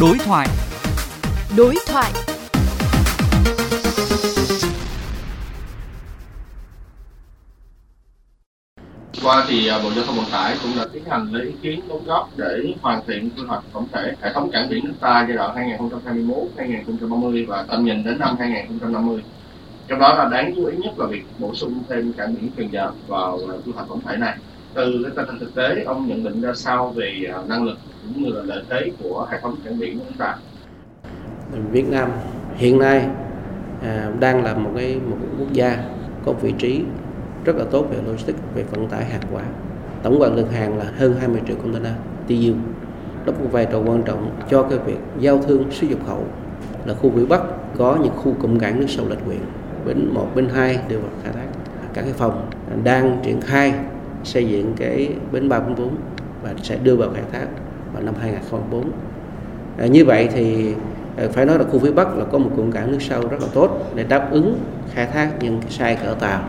Đối thoại. Đối thoại. qua thì à, Bộ Giao thông Vận tải cũng đã tiến hành lấy ý kiến đóng góp để hoàn thiện quy hoạch tổng thể hệ thống cảng biển nước ta giai đoạn 2021-2030 và tầm nhìn đến năm 2050. Trong đó là đáng chú ý nhất là việc bổ sung thêm cảng biển Cần Giờ vào à, quy hoạch tổng thể này. Từ cái tình hình thực tế, ông nhận định ra sao về à, năng lực cũng như là lợi thế của hệ thống cảng biển của chúng ta? Việt Nam hiện nay à, đang là một cái một cái quốc gia có vị trí rất là tốt về logistics về vận tải hàng hóa. Tổng quan lượng hàng là hơn 20 triệu container teu đóng một vai trò quan trọng cho cái việc giao thương xuất nhập khẩu. Là khu vĩ Bắc có những khu cụm cảng nước sâu lệch huyện bến một bến hai đều khai thác các cái phòng đang triển khai xây dựng cái bến 344 và sẽ đưa vào khai thác vào năm 2004. à, như vậy thì à, phải nói là khu phía Bắc là có một cụm cảng nước sâu rất là tốt để đáp ứng khai thác những cái sai cỡ tàu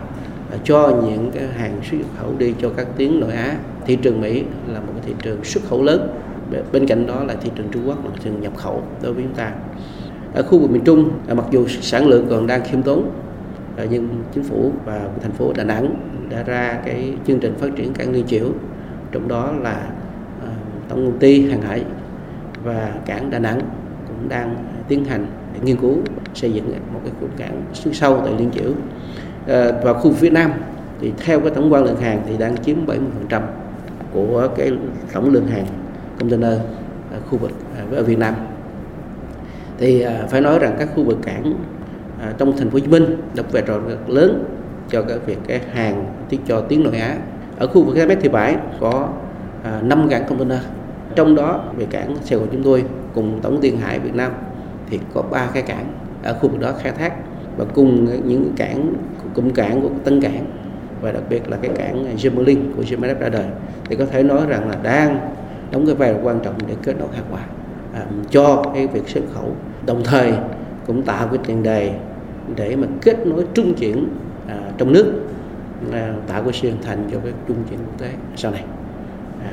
cho những cái hàng xuất nhập khẩu đi cho các tuyến nội Á. Thị trường Mỹ là một cái thị trường xuất khẩu lớn. Bên cạnh đó là thị trường Trung Quốc là thị trường nhập khẩu đối với chúng ta. Ở khu vực miền Trung à, mặc dù sản lượng còn đang khiêm tốn nhưng chính phủ và thành phố Đà Nẵng đã ra cái chương trình phát triển cảng liên chiểu trong đó là ờ, tổng công ty hàng hải và cảng Đà Nẵng cũng đang tiến hành nghiên cứu xây dựng một cái cụm cảng xuyên sâu tại liên chiểu ờ, và khu phía Nam thì theo cái tổng quan lượng hàng thì đang chiếm 70% của cái tổng lượng hàng container ở khu vực à, ở Việt Nam. Thì à, phải nói rằng các khu vực cảng à, trong thành phố Hồ Chí Minh đóng vai trò rất lớn cho cái việc cái hàng tiếp cho tiếng nội Á. Ở khu vực km Thị Bãi có à, 5 cảng container. Trong đó về cảng Sài Gòn chúng tôi cùng tổng tiền hải Việt Nam thì có ba cái cảng ở khu vực đó khai thác. Và cùng những cảng cụm cảng của Tân Cảng và đặc biệt là cái cảng Gemelink của Gemelink ra đời thì có thể nói rằng là đang đóng cái vai trò quan trọng để kết nối hàng hóa à, cho cái việc xuất khẩu đồng thời cũng tạo cái tiền đề để mà kết nối trung chuyển à, trong nước à, tạo cái sự hình thành cho cái trung chuyển quốc tế sau này à,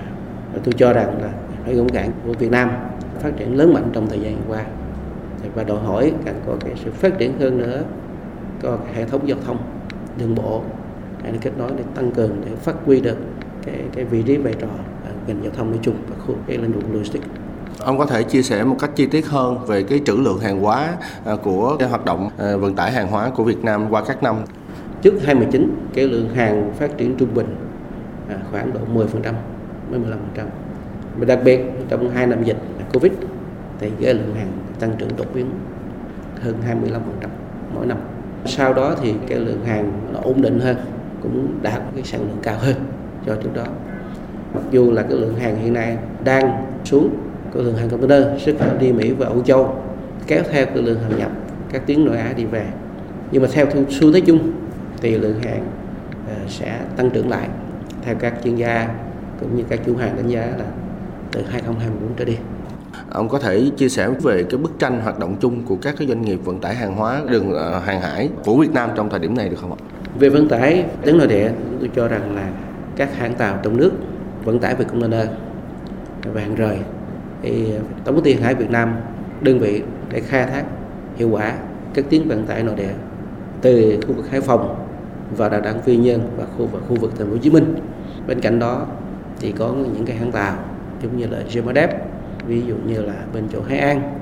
tôi cho rằng là cái cụm cảng của Việt Nam phát triển lớn mạnh trong thời gian qua và đòi hỏi cần có cái sự phát triển hơn nữa có hệ thống giao thông đường bộ để kết nối để tăng cường để phát huy được cái cái vị trí vai trò à, ngành giao thông nói chung và khu cái lĩnh vực logistics. Ông có thể chia sẻ một cách chi tiết hơn về cái trữ lượng hàng hóa à, của cái hoạt động à, vận tải hàng hóa của Việt Nam qua các năm. Trước 2019, cái lượng hàng phát triển trung bình à, khoảng độ 10% đến 15%. Và đặc biệt trong hai năm dịch Covid thì cái lượng hàng tăng trưởng đột biến hơn 25% mỗi năm. Sau đó thì cái lượng hàng nó ổn định hơn, cũng đạt cái sản lượng cao hơn cho trước đó. Mặc dù là cái lượng hàng hiện nay đang xuống, cái lượng hàng container xuất khẩu đi Mỹ và Âu Châu kéo theo cái lượng hàng nhập các tuyến nội Á đi về. Nhưng mà theo xu thế chung thì lượng hàng sẽ tăng trưởng lại theo các chuyên gia cũng như các chủ hàng đánh giá là từ 2024 trở đi. Ông có thể chia sẻ về cái bức tranh hoạt động chung của các cái doanh nghiệp vận tải hàng hóa đường hàng hải của Việt Nam trong thời điểm này được không ạ? Về vận tải tuyến nội địa, tôi cho rằng là các hãng tàu trong nước vận tải về container và hàng rời thì tổng công ty hàng hải Việt Nam đơn vị để khai thác hiệu quả các tuyến vận tải nội địa từ khu vực Hải Phòng và Đà Nẵng Quy Nhơn và khu vực khu vực Thành phố Hồ Chí Minh. Bên cạnh đó thì có những cái hãng tàu giống như là Gemadep ví dụ như là bên chỗ Hải An,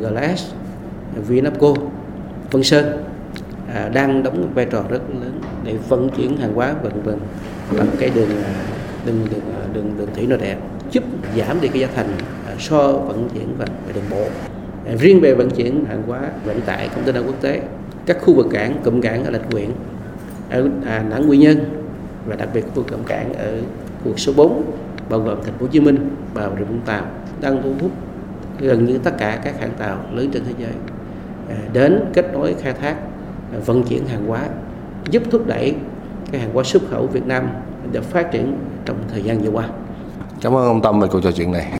Glass, Vinapco, Vân Sơn à, đang đóng vai trò rất lớn để vận chuyển hàng hóa vân vân bằng cái đường à, đường đường à, đường, đường thủy nội địa giúp giảm đi cái giá thành à, so vận chuyển và về đường bộ à, riêng về vận chuyển hàng hóa vận tải container quốc tế các khu vực cảng cụm cảng ở lạch huyện ở à, Nẵng Quy Nhơn và đặc biệt khu vực cụm cảng ở khu vực số 4 bao gồm thành phố Hồ Chí Minh và Bà Rịa Vũng Tàu đang thu hút gần như tất cả các hãng tàu lớn trên thế giới à, đến kết nối khai thác vận chuyển hàng hóa giúp thúc đẩy cái hàng hóa xuất khẩu Việt Nam được phát triển trong thời gian vừa qua. Cảm ơn ông Tâm về cuộc trò chuyện này.